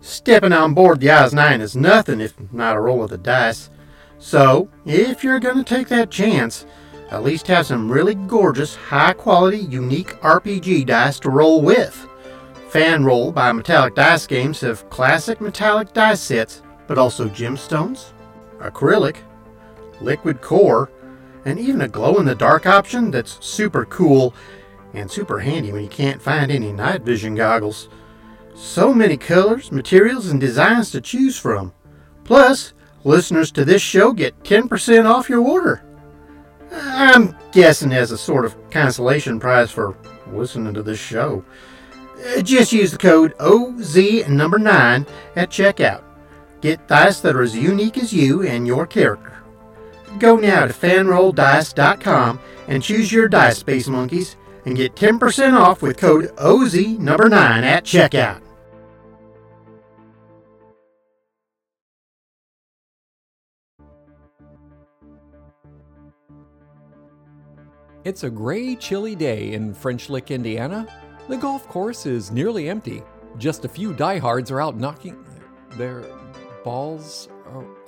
Stepping on board the Oz 9 is nothing if not a roll of the dice. So, if you're going to take that chance, at least have some really gorgeous, high quality, unique RPG dice to roll with. Fan Roll by Metallic Dice Games have classic metallic dice sets, but also gemstones, acrylic, liquid core, and even a glow in the dark option that's super cool and super handy when you can't find any night vision goggles. So many colors, materials, and designs to choose from. Plus, listeners to this show get 10% off your order. I'm guessing as a sort of consolation prize for listening to this show. Uh, Just use the code OZ number 9 at checkout. Get dice that are as unique as you and your character. Go now to fanrolldice.com and choose your dice, Space Monkeys, and get 10% off with code OZ number 9 at checkout. It's a gray, chilly day in French Lick, Indiana. The golf course is nearly empty. Just a few diehards are out knocking their balls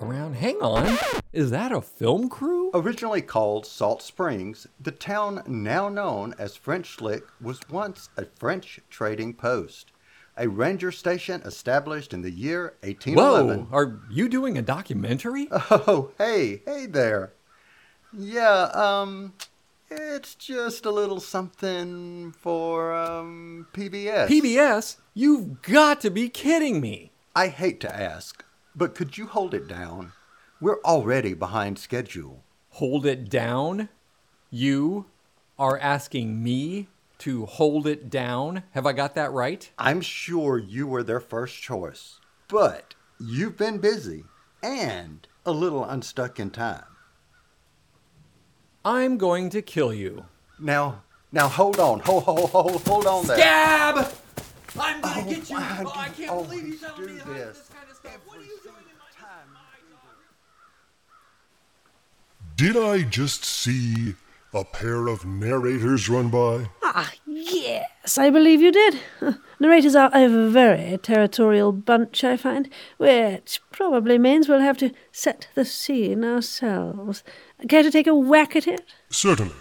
around. Hang on, is that a film crew? Originally called Salt Springs, the town now known as French Lick was once a French trading post, a ranger station established in the year 1811. Whoa, are you doing a documentary? Oh, hey, hey there. Yeah, um, it's just a little something for, um, PBS. PBS? You've got to be kidding me. I hate to ask, but could you hold it down? We're already behind schedule. Hold it down? You are asking me to hold it down? Have I got that right? I'm sure you were their first choice, but you've been busy and a little unstuck in time. I'm going to kill you. Now, now hold on, hold, hold, hold, hold on there. Gab! I'm gonna Oh, get you. why Oh, I can't oh, believe you telling me this this kind of stuff. What are you doing in my time Did I just see a pair of narrators run by? Ah, yes, I believe you did. Narrators are a very territorial bunch, I find, which probably means we'll have to set the scene ourselves. Care to take a whack at it? Certainly.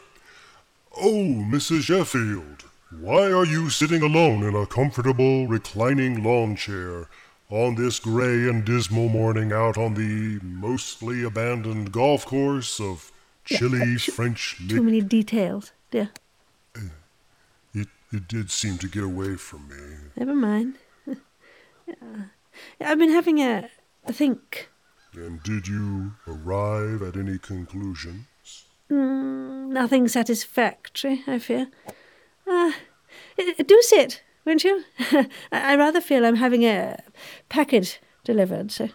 Oh, Mrs. Sheffield, why are you sitting alone in a comfortable, reclining lawn chair on this gray and dismal morning out on the mostly abandoned golf course of chilly French Too Lick? many details, dear. It, it did seem to get away from me. Never mind. yeah. I've been having a, a think. And did you arrive at any conclusions? Mm, nothing satisfactory, I fear. Ah, uh, do sit, won't you? I rather feel I'm having a package delivered, so.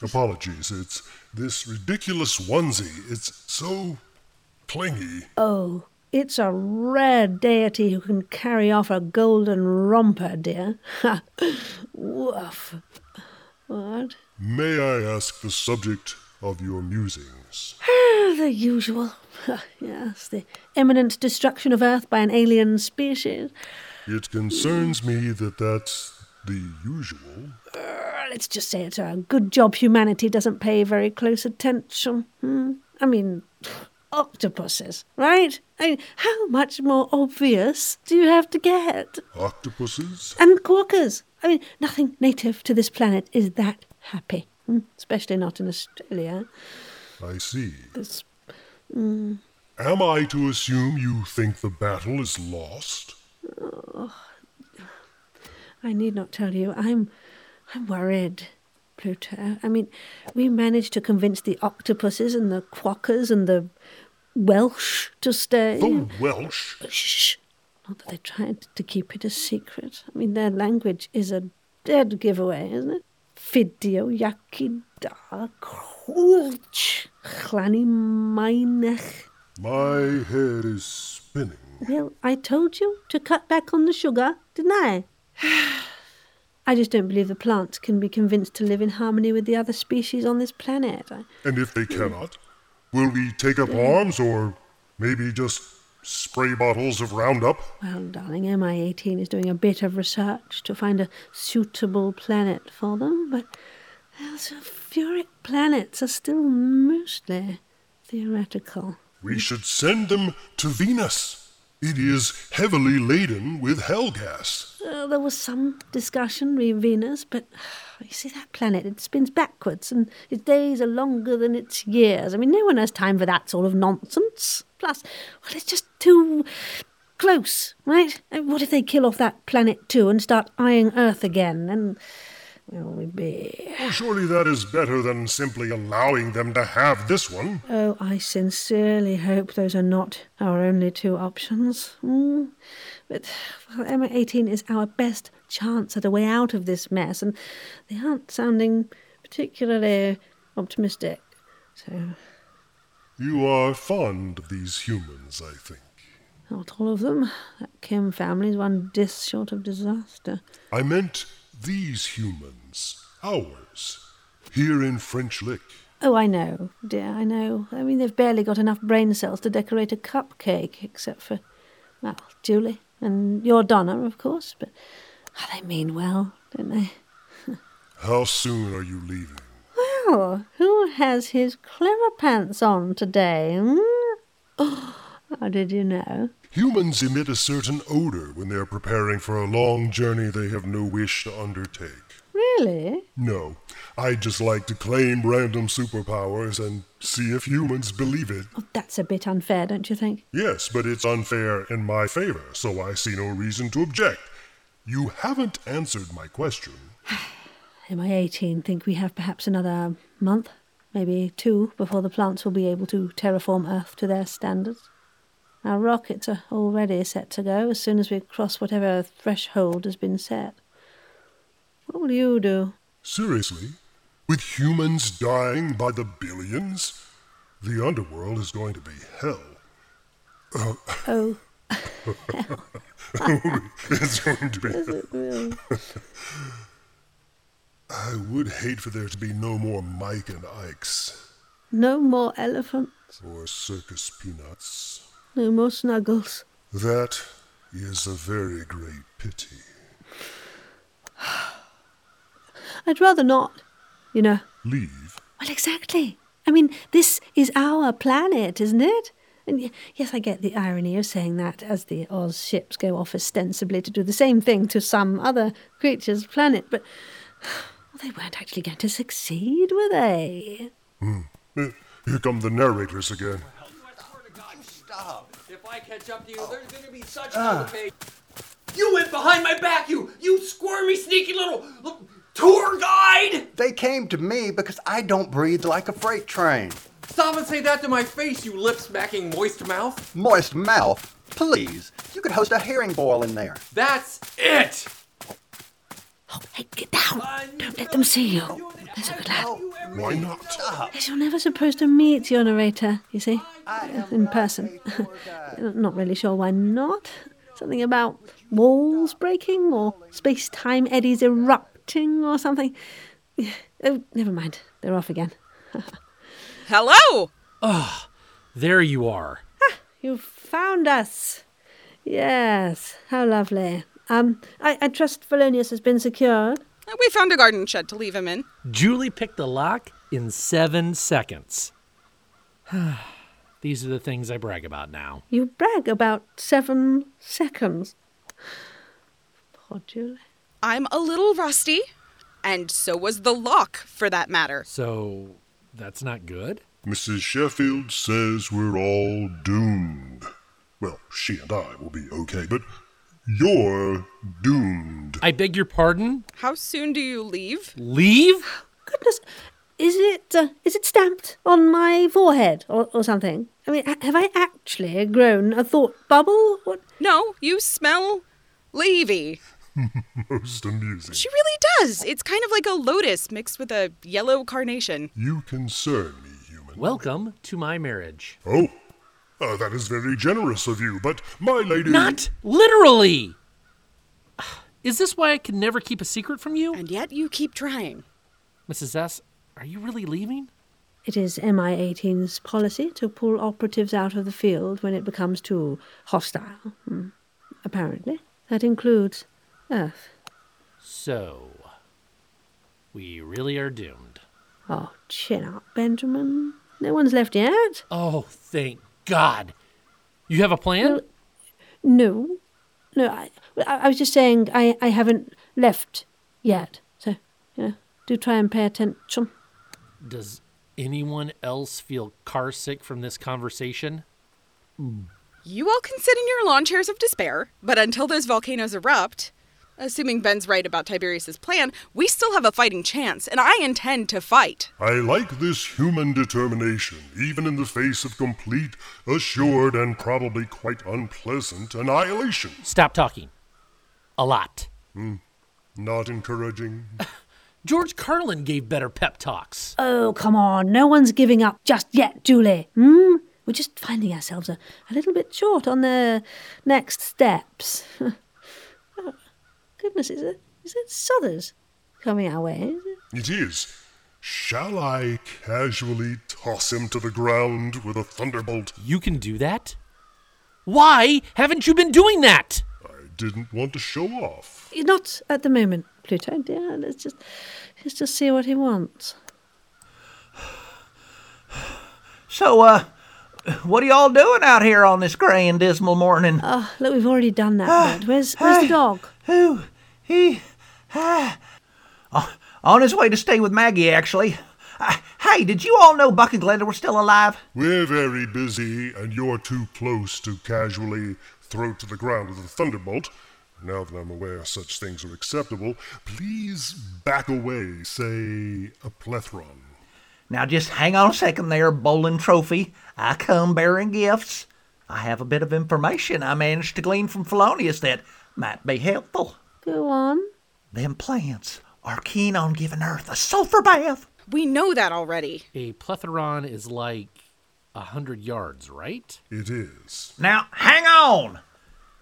Apologies, it's this ridiculous onesie. It's so clingy. Oh, it's a rare deity who can carry off a golden romper, dear. Ha! Woof. What? May I ask the subject of your musings? The usual. yes, the imminent destruction of Earth by an alien species. It concerns me that that's the usual. Uh, let's just say it's a good job humanity doesn't pay very close attention. Hmm? I mean, octopuses, right? I mean, how much more obvious do you have to get? Octopuses? And quokkas. I mean, nothing native to this planet is that happy, hmm? especially not in Australia. I see. This, Am I to assume you think the battle is lost? I need not tell you, I'm, I'm worried, Pluto. I mean, we managed to convince the octopuses and the quokkas and the Welsh to stay. The Welsh? Shh. Not that they tried to keep it a secret. I mean, their language is a dead giveaway, isn't it? Fideo yakida Chlanny Minech. My head is spinning. Well, I told you to cut back on the sugar, didn't I? I just don't believe the plants can be convinced to live in harmony with the other species on this planet. I, And if they cannot, will we take up arms or maybe just spray bottles of Roundup? well, darling, MI18 is doing a bit of research to find a suitable planet for them, but sulfuric planets are still mostly theoretical. We should send them to Venus. It is heavily laden with hell gas. Uh, there was some discussion re Venus, but you see that planet, it spins backwards and its days are longer than its years. I mean, no one has time for that sort of nonsense. Plus, well, it's just too close, right? And what if they kill off that planet too and start eyeing Earth again? And will we be? Well, surely that is better than simply allowing them to have this one. Oh, I sincerely hope those are not our only two options. Mm. But well, MI18 is our best chance at a way out of this mess, and they aren't sounding particularly optimistic. So, You are fond of these humans, I think. not all of them. That Kim family's one dish short of disaster. I meant these humans, ours, here in French Lick. Oh, I know, dear, I know. I mean, they've barely got enough brain cells to decorate a cupcake, except for, well, Julie and your Donna, of course. But oh, they mean well, don't they? How soon are you leaving? Well, who has his clever pants on today? Hmm? Oh, how did you know? Humans emit a certain odor when they're preparing for a long journey they have no wish to undertake. Really? No, I'd just like to claim random superpowers and see if humans believe it. Oh, that's a bit unfair, don't you think? Yes, but it's unfair in my favor, so I see no reason to object. You haven't answered my question. MI18 think we have perhaps another month, maybe two, before the plants will be able to terraform Earth to their standards. Our rockets are already set to go as soon as we cross whatever threshold has been set. What will you do? Seriously? With humans dying by the billions? The underworld is going to be hell. Oh, oh it's going to be. is it really? I would hate for there to be no more Mike and Ikes No more elephants, or circus peanuts. No more snuggles. That is a very great pity. I'd rather not, you know. Leave? Well, exactly. I mean, this is our planet, isn't it? And yes, I get the irony of saying that as the Oz ships go off ostensibly to do the same thing to some other creature's planet, but well, they weren't actually going to succeed, were they? Eh, Here come the narrators again. Stop. If I catch up to you, oh. there's gonna be such a complications. You went behind my back, you you squirmy, sneaky little l- tour guide! They came to me because I don't breathe like a freight train. Stop and say that to my face, you lip-smacking moist mouth. Moist mouth. Please. You could host a herring boil in there. That's it. Oh, hey, get down! Uh, don't let them see you. There's a good lad. Why not? Yes, you're never supposed to meet your narrator, you see, I am in person. a tour guide. Not really sure why not. Something about walls breaking or space time eddies erupting or something. Oh, never mind. They're off again. Hello! Oh, there you are. Ah, you found us. Yes, how lovely. Um, I, I trust Felonius has been secured. Uh, we found a garden shed to leave him in. Julie picked the lock in seven seconds. These are the things I brag about now. You brag about seven seconds. Poor Julie. I'm a little rusty, and so was the lock, for that matter. So that's not good? Mrs. Sheffield says we're all doomed. Well, she and I will be okay, but you're doomed. I beg your pardon? How soon do you leave? Leave? Goodness, is it uh, is it stamped on my forehead or, or something? I mean, have I actually grown a thought bubble? What? No, you smell leavey. Most amusing. She really does. It's kind of like a lotus mixed with a yellow carnation. You concern me, human. Welcome to my marriage. Oh, uh, that is very generous of you, but my lady. Not literally! Is this why I can never keep a secret from you? And yet you keep trying. Mrs. S., are you really leaving? It is MI18's policy to pull operatives out of the field when it becomes too hostile. Hmm. Apparently. That includes Earth. So, we really are doomed. Oh, chin up, Benjamin. No one's left yet. Oh, thank God. You have a plan? Well, No. No, I, I I was just saying I, I haven't left yet. So, you know, do try and pay attention. Does anyone else feel car sick from this conversation? You all can sit in your lawn chairs of despair, but until those volcanoes erupt, assuming Ben's right about Tiberius's plan, we still have a fighting chance, and I intend to fight. I like this human determination, even in the face of complete, assured, and probably quite unpleasant annihilation. Stop talking. A lot. Hmm. Not encouraging. George Carlin gave better pep talks. Oh, come on. No one's giving up just yet, Julie. Hmm? We're just finding ourselves a, a little bit short on the next steps. oh, goodness, is it, is it Southers coming our way? Is it? It is. Shall I casually toss him to the ground with a thunderbolt? You can do that? Why haven't you been doing that? I didn't want to show off. Not at the moment, Pluto. Dear, let's just let's just see what he wants. So, uh, what are y'all doing out here on this gray and dismal morning? Oh, look, we've already done that bit. Where's where's the dog? Who? He? Ah. Oh, on his way to stay with Maggie, actually. Uh, hey, did you all know Buck and Glenda were still alive? We're very busy, and you're too close to casually throw to the ground with a thunderbolt. Now that I'm aware such things are acceptable, please back away, say a plethron. Now, just hang on a second there, bowling trophy. I come bearing gifts. I have a bit of information I managed to glean from Felonius that might be helpful. Go on. Them plants are keen on giving Earth a sulfur bath. We know that already. A plethron is like a hundred yards, right? It is. Now, hang on.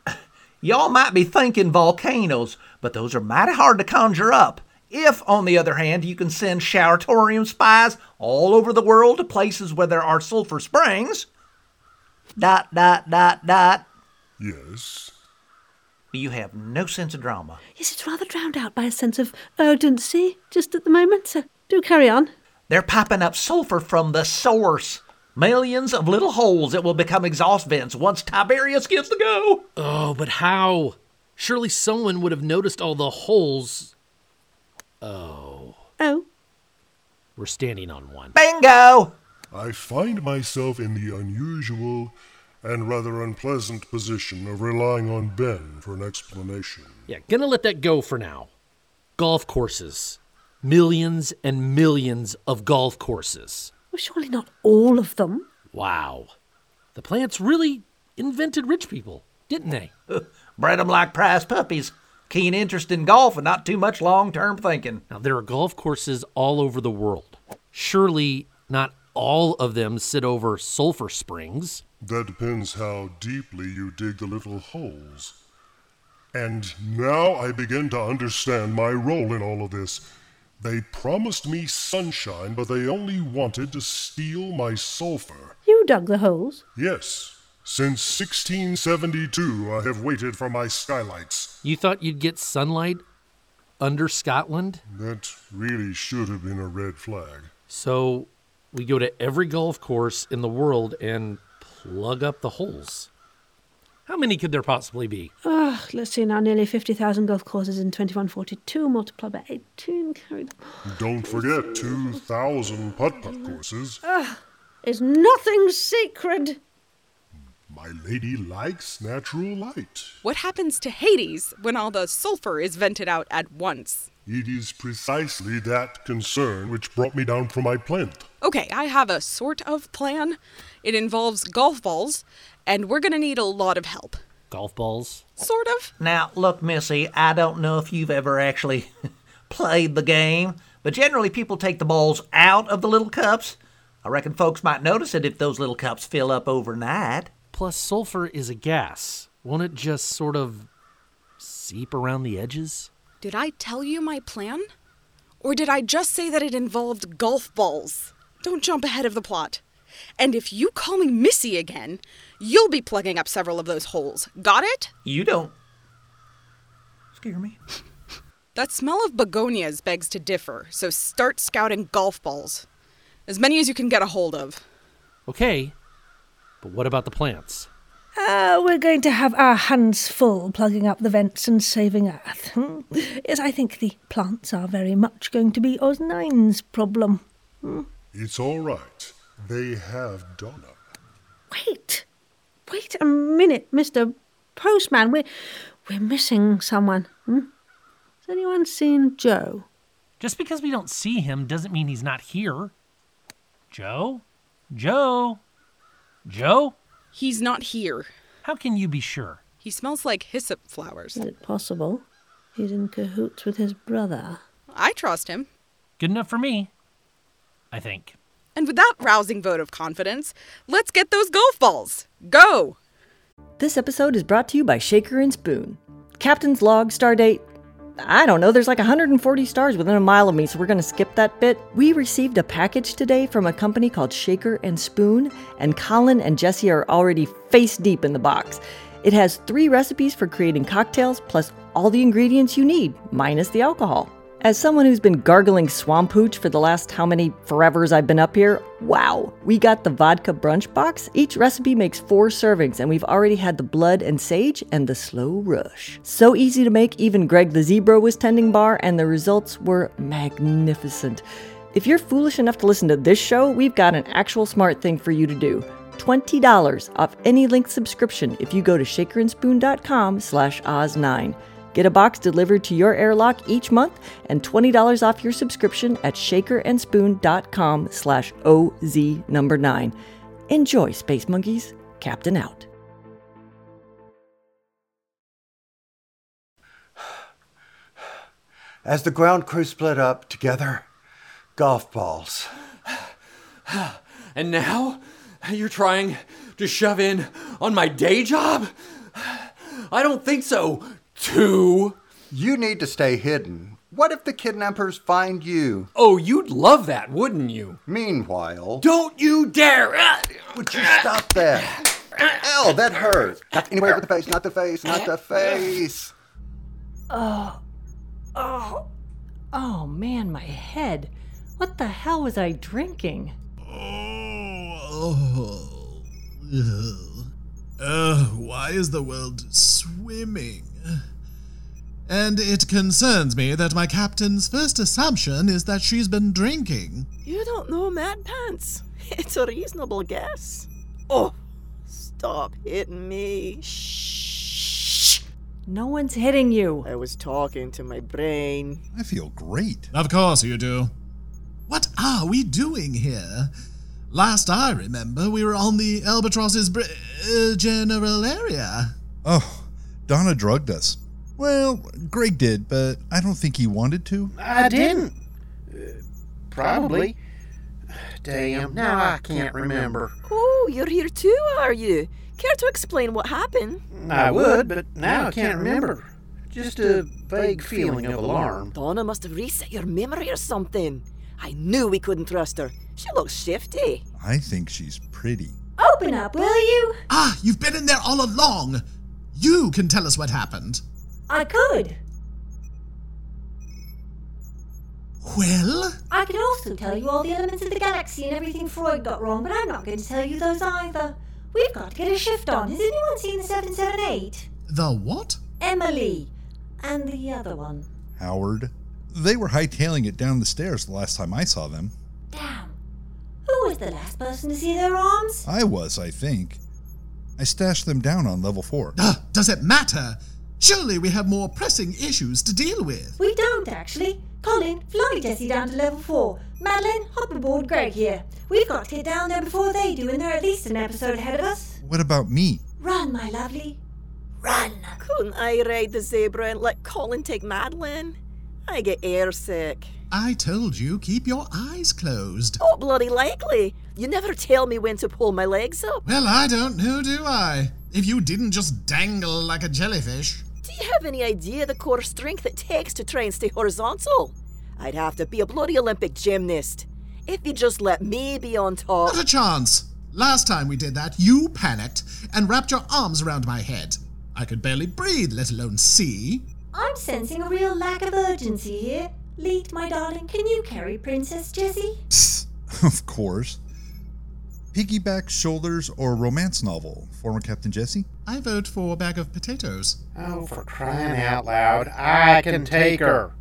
Y'all might be thinking volcanoes, but those are mighty hard to conjure up. If, on the other hand, you can send showeratorium spies all over the world to places where there are sulfur springs, dot, dot, dot, dot, Yes. you have no sense of drama. Yes, it's rather drowned out by a sense of urgency just at the moment, so do carry on. They're piping up sulfur from the source. Millions of little holes that will become exhaust vents once Tiberius gets the go. Oh, but how? Surely someone would have noticed all the holes. Oh, Oh, we're standing on one. Bingo! I find myself in the unusual and rather unpleasant position of relying on Ben for an explanation. Yeah, gonna let that go for now. Golf courses. Millions and millions of golf courses. Well, surely not all of them. Wow. The plants really invented rich people, didn't they? Bred 'em like prize puppies. Keen interest in golf and not too much long term thinking. Now, there are golf courses all over the world. Surely not all of them sit over sulfur springs. That depends how deeply you dig the little holes. And now I begin to understand my role in all of this. They promised me sunshine, but they only wanted to steal my sulfur. You dug the holes. Yes, since 1672 I have waited for my skylights. You thought you'd get sunlight under Scotland? That really should have been a red flag. So we go to every golf course in the world and plug up the holes. How many could there possibly be? Ah, let's see now, nearly 50,000 golf courses in 2142 multiplied by 18 carried. Don't forget 2,000 putt putt courses. Ugh, is nothing sacred? My lady likes natural light. What happens to Hades when all the sulfur is vented out at once? It is precisely that concern which brought me down from my plinth. Okay, I have a sort of plan. It involves golf balls, and we're gonna need a lot of help. golf balls. Sort of. Now, look, Missy, I don't know if you've ever actually played the game, but generally people take the balls out of the little cups. I reckon folks might notice it if those little cups fill up overnight. Plus, sulfur is a gas. Won't it just sort of seep around the edges? Did I tell you my plan? Or did I just say that it involved golf balls? Don't jump ahead of the plot. And if you call me Missy again, you'll be plugging up several of those holes. Got it? You don't scare me. That smell of begonias begs to differ, so start scouting golf balls. As many as you can get a hold of. Okay, but what about the plants? Uh, we're going to have our hands full plugging up the vents and saving Earth. Hmm? Yes, I think the plants are very much going to be Oz9's problem. Hmm? It's all right. They have Donna. Wait, wait a minute, Mr. Postman. We're, we're missing someone. Hmm? Has anyone seen Joe? Just because we don't see him doesn't mean he's not here. Joe? Joe? Joe? He's not here. How can you be sure? He smells like hyssop flowers. Is it possible he's in cahoots with his brother? I trust him. Good enough for me. I think. And with that rousing vote of confidence, let's get those golf balls. Go! This episode is brought to you by Shaker and Spoon. Captain's log, stardate. I don't know, there's like 140 stars within a mile of me, so we're gonna skip that bit. We received a package today from a company called Shaker and Spoon, and Colin and Jessie are already face deep in the box. It has three recipes for creating cocktails, plus all the ingredients you need, minus the alcohol. As someone who's been gargling swamp hooch for the last how many forevers I've been up here, wow, we got the vodka brunch box. Each recipe makes four servings, and we've already had the blood and sage and the slow rush. So easy to make, even Greg the zebra was tending bar, and the results were magnificent. If you're foolish enough to listen to this show, we've got an actual smart thing for you to do. $20 off any link subscription if you go to shakerandspoon.com slash oz9. Get a box delivered to your airlock each month and $20 off your subscription at shakerandspoon.com slash OZ number 9. Enjoy, Space Monkeys. Captain out. As the ground crew split up together, golf balls. And now you're trying to shove in on my day job? I don't think so. Two. You need to stay hidden. What if the kidnappers find you? Oh, you'd love that, wouldn't you? Meanwhile, Don't you dare! Would you stop that? Ow, that hurt. Not anywhere but the face, not the face, not the face. Oh, oh, oh man, my head. What the hell was I drinking? Oh, ugh. Uh, why is the world swimming? And it concerns me that my captain's first assumption is that she's been drinking. You don't know Mad Pants. It's a reasonable guess. Oh, stop hitting me. Shh! No one's hitting you. I was talking to my brain. I feel great. Of course you do. What are we doing here? Last I remember, we were on the Albatross's br- uh, general area. Oh, Donna drugged us. Well, Greg did, but I don't think he wanted to. I didn't. Uh, probably. Damn, now I can't remember. Oh, you're here too, are you? Care to explain what happened? I would, but now I can't remember. Just a vague feeling of alarm. Donna must have reset your memory or something. I knew we couldn't trust her. She looks shifty. I think she's pretty. Open up, will you? Ah, you've been in there all along. You can tell us what happened. I could. Well? I could also tell you all the elements of the galaxy and everything Freud got wrong, but I'm not going to tell you those either. We've got to get a shift on. Has anyone seen the 778? The what? Emily. And the other one. Howard. They were hightailing it down the stairs the last time I saw them. Damn. Who was the last person to see their arms? I was, I think. I stashed them down on level four. Uh, does it matter? Surely we have more pressing issues to deal with. We don't, actually. Colin, fly Jessie down to level 4. Madeline, hop aboard Greg here. We've got to get down there before they do, and they're at least an episode ahead of us. What about me? Run, my lovely. Run! Couldn't I ride the zebra and let Colin take Madeline? I get airsick. I told you, keep your eyes closed. Oh, bloody likely. You never tell me when to pull my legs up. Well, I don't know, do I? If you didn't just dangle like a jellyfish. Do you have any idea the core strength it takes to try and stay horizontal? I'd have to be a bloody Olympic gymnast. If you just let me be on top. Not a chance. Last time we did that, you panicked and wrapped your arms around my head. I could barely breathe, let alone see. I'm sensing a real lack of urgency here. Leet, my darling, can you carry Princess Jessie? of course. Piggyback Shoulders or romance novel, former Captain Jessie? I vote for a bag of potatoes. Oh, for crying out loud. I can take her.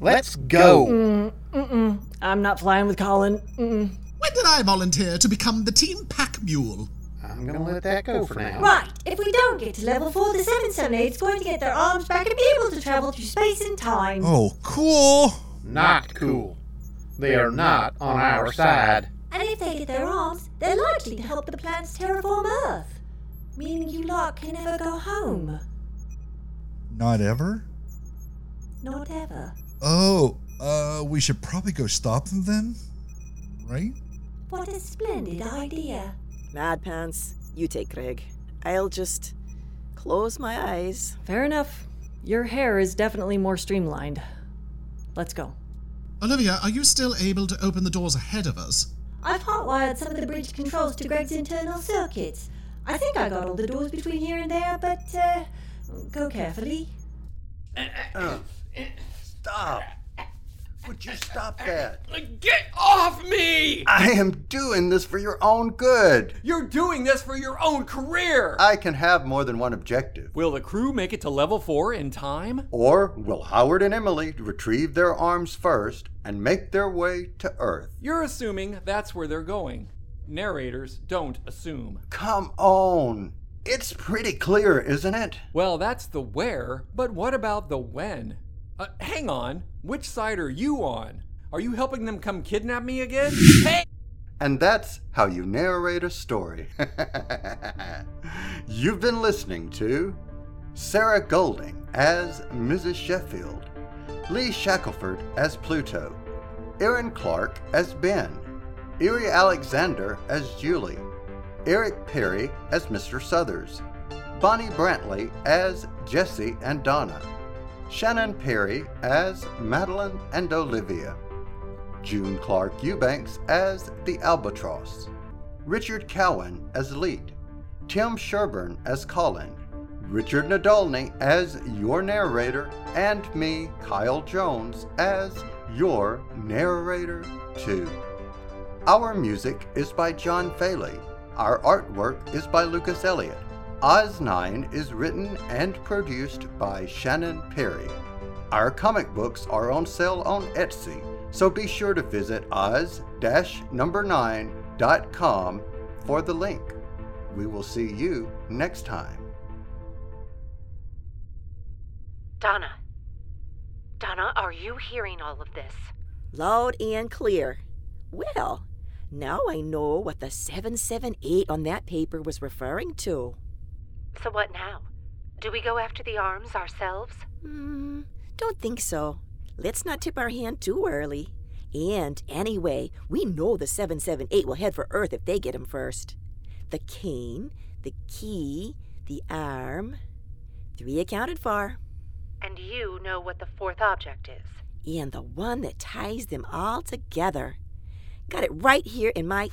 Let's go. Mm, mm-mm. I'm not flying with Colin. Mm-mm. When did I volunteer to become the team pack mule? I'm gonna let that go for now. Right, if we don't get to level 4, the 778 is going to get their arms back and be able to travel through space and time. Oh, cool. Not cool. They are not on our side. And if they get their arms, they're likely to help the planets terraform Earth. Meaning you lot can never go home. Not ever? Not ever. Oh, uh, we should probably go stop them then? Right? What a splendid idea. Mad Pants, you take Greg. I'll just close my eyes. Fair enough. Your hair is definitely more streamlined. Let's go. Olivia, are you still able to open the doors ahead of us? I've hotwired some of the bridge controls to Greg's internal circuits. I think I got all the doors between here and there, but, uh, go carefully. Uh, stop. Would you stop that? Get off me! I am doing this for your own good. You're doing this for your own career! I can have more than one objective. Will the crew make it to level 4 in time? Or will Howard and Emily retrieve their arms first and make their way to Earth? You're assuming that's where they're going. Narrators don't assume. Come on. It's pretty clear, isn't it? Well, that's the where, but what about the when? Uh, hang on. Which side are you on? Are you helping them come kidnap me again? Hey! And that's how you narrate a story. You've been listening to Sarah Golding as Mrs. Sheffield, Lee Shackleford as Pluto, Aaron Clark as Ben, Iri Alexander as Julie, Eric Perry as Mr. Southers, Bonnie Brantley as Jessie and Donna, Shannon Perry as Madeline and Olivia, June Clark Eubanks as the Albatross, Richard Cowen as Leet, Tim Sherburn as Colin, Richard Nadolny as your narrator, and me, Kyle Jones, as your narrator too. Our music is by John Faley. Our artwork is by Lucas Elliott. Oz 9 is written and produced by Shannon Perry. Our comic books are on sale on Etsy, so be sure to visit oz-number9.com for the link. We will see you next time. Donna. Donna, are you hearing all of this? Loud and clear. Well, now I know what the 778 on that paper was referring to. So what now? Do we go after the arms ourselves? Hmm, don't think so. Let's not tip our hand too early. And anyway, we know the 778 will head for Earth if they get him first. The cane, the key, the arm. Three accounted for. And you know what the fourth object is. And the one that ties them all together. Got it right here in my.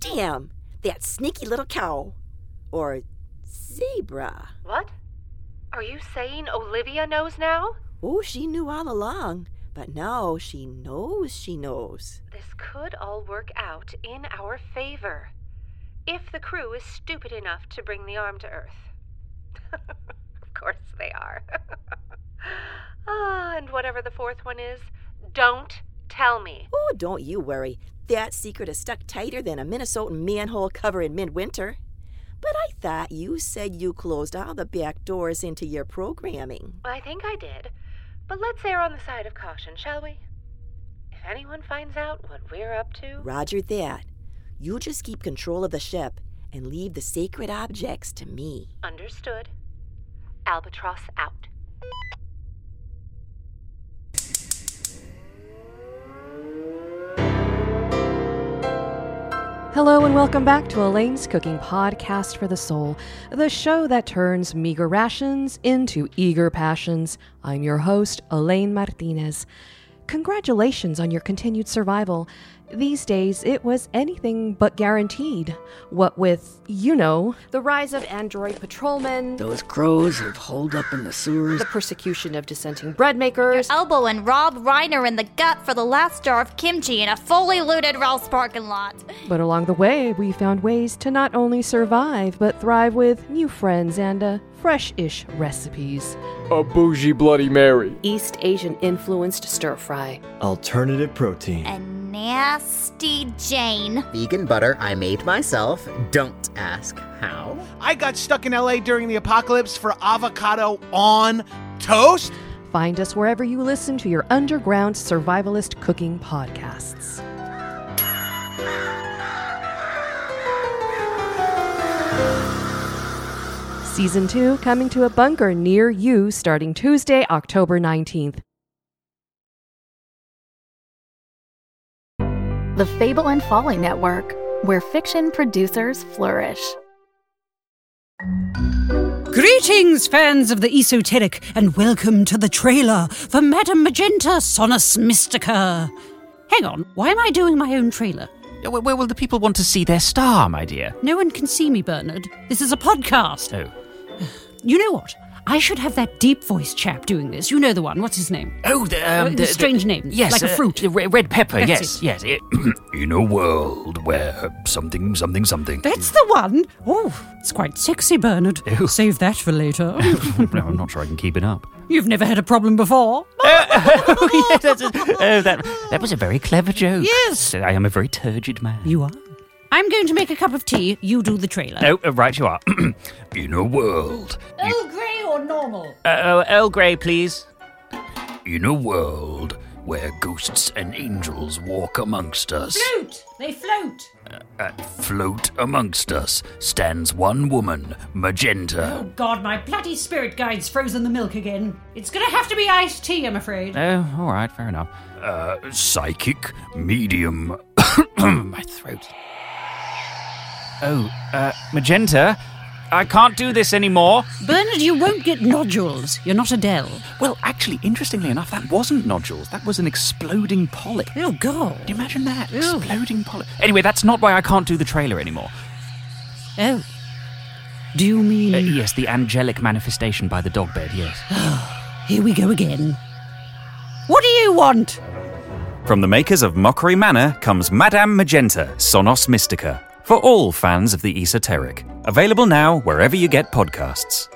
Damn! That sneaky little cow. Or zebra. What? Are you saying Olivia knows now? Oh, she knew all along. But now she knows she knows. This could all work out in our favor. If the crew is stupid enough to bring the arm to Earth. of course they are. ah, and whatever the fourth one is, don't tell me. Oh, don't you worry. That secret is stuck tighter than a Minnesotan manhole cover in midwinter. But I thought you said you closed all the back doors into your programming. I think I did. But let's err on the side of caution, shall we? If anyone finds out what we're up to. Roger that. You just keep control of the ship and leave the sacred objects to me. Understood. Albatross out. Hello and welcome back to Elaine's Cooking Podcast for the Soul, the show that turns meager rations into eager passions. I'm your host, Elaine Martinez. Congratulations on your continued survival. These days, it was anything but guaranteed. What with, you know, the rise of android patrolmen, Those crows have holed up in the sewers. the persecution of dissenting bread makers, Elbow and Rob Reiner in the gut for the last jar of kimchi in a fully looted Ralph's parking lot. But along the way, we found ways to not only survive, but thrive with new friends and uh, fresh ish recipes. A bougie Bloody Mary. East Asian influenced stir fry. Alternative protein. A nasty Jane. Vegan butter I made myself. Don't ask how. I got stuck in LA during the apocalypse for avocado on toast. Find us wherever you listen to your underground survivalist cooking podcasts. Season 2 coming to a bunker near you starting Tuesday, October 19th. The Fable and Folly Network, where fiction producers flourish. Greetings, fans of the esoteric, and welcome to the trailer for Madame Magenta Sonus Mystica. Hang on, why am I doing my own trailer? Where well, well, the people want to see their star, my dear. No one can see me, Bernard. This is a podcast. Oh. You know what? I should have that deep voice chap doing this. You know the one. What's his name? Oh, the, um, Uh, the, the strange the- name. Yes, Like a uh, fruit. the red pepper. That's yes, it. yes. It, in a world where something, something, something. That's the one. Oh, it's quite sexy, Bernard. Save that for later. no, I'm not sure I can keep it up. You've never had a problem before. oh, yes, that's a- oh, that that was a very clever joke. Yes. I am a very turgid man. You are. I'm going to make a cup of tea. You do the trailer. Oh, uh, right, you are. in a world. Earl Grey or normal? Uh, uh, Earl Grey, please. In a world where ghosts and angels walk amongst us, Float. They float. uh, float amongst us, stands one woman, Magenta. Oh God, my bloody spirit guide's frozen the milk again. It's gonna have to be iced tea, I'm afraid. Oh, all right, fair enough. Uh, psychic, medium. My throat. Oh, uh, Magenta, I can't do this anymore. Bernard, you won't get nodules. You're not Adele. Well, actually, interestingly enough, that wasn't nodules. That was an exploding polyp. Oh, God. Can you imagine that? Exploding polyp. Anyway, that's not why I can't do the trailer anymore. Oh. Do you mean. Uh, yes, the angelic manifestation by the dog bed, yes. Here we go again. What do you want? From the makers of Mockery Manor comes Madame Magenta, Sonos Mystica, for all fans of the esoteric. Available now wherever you get podcasts.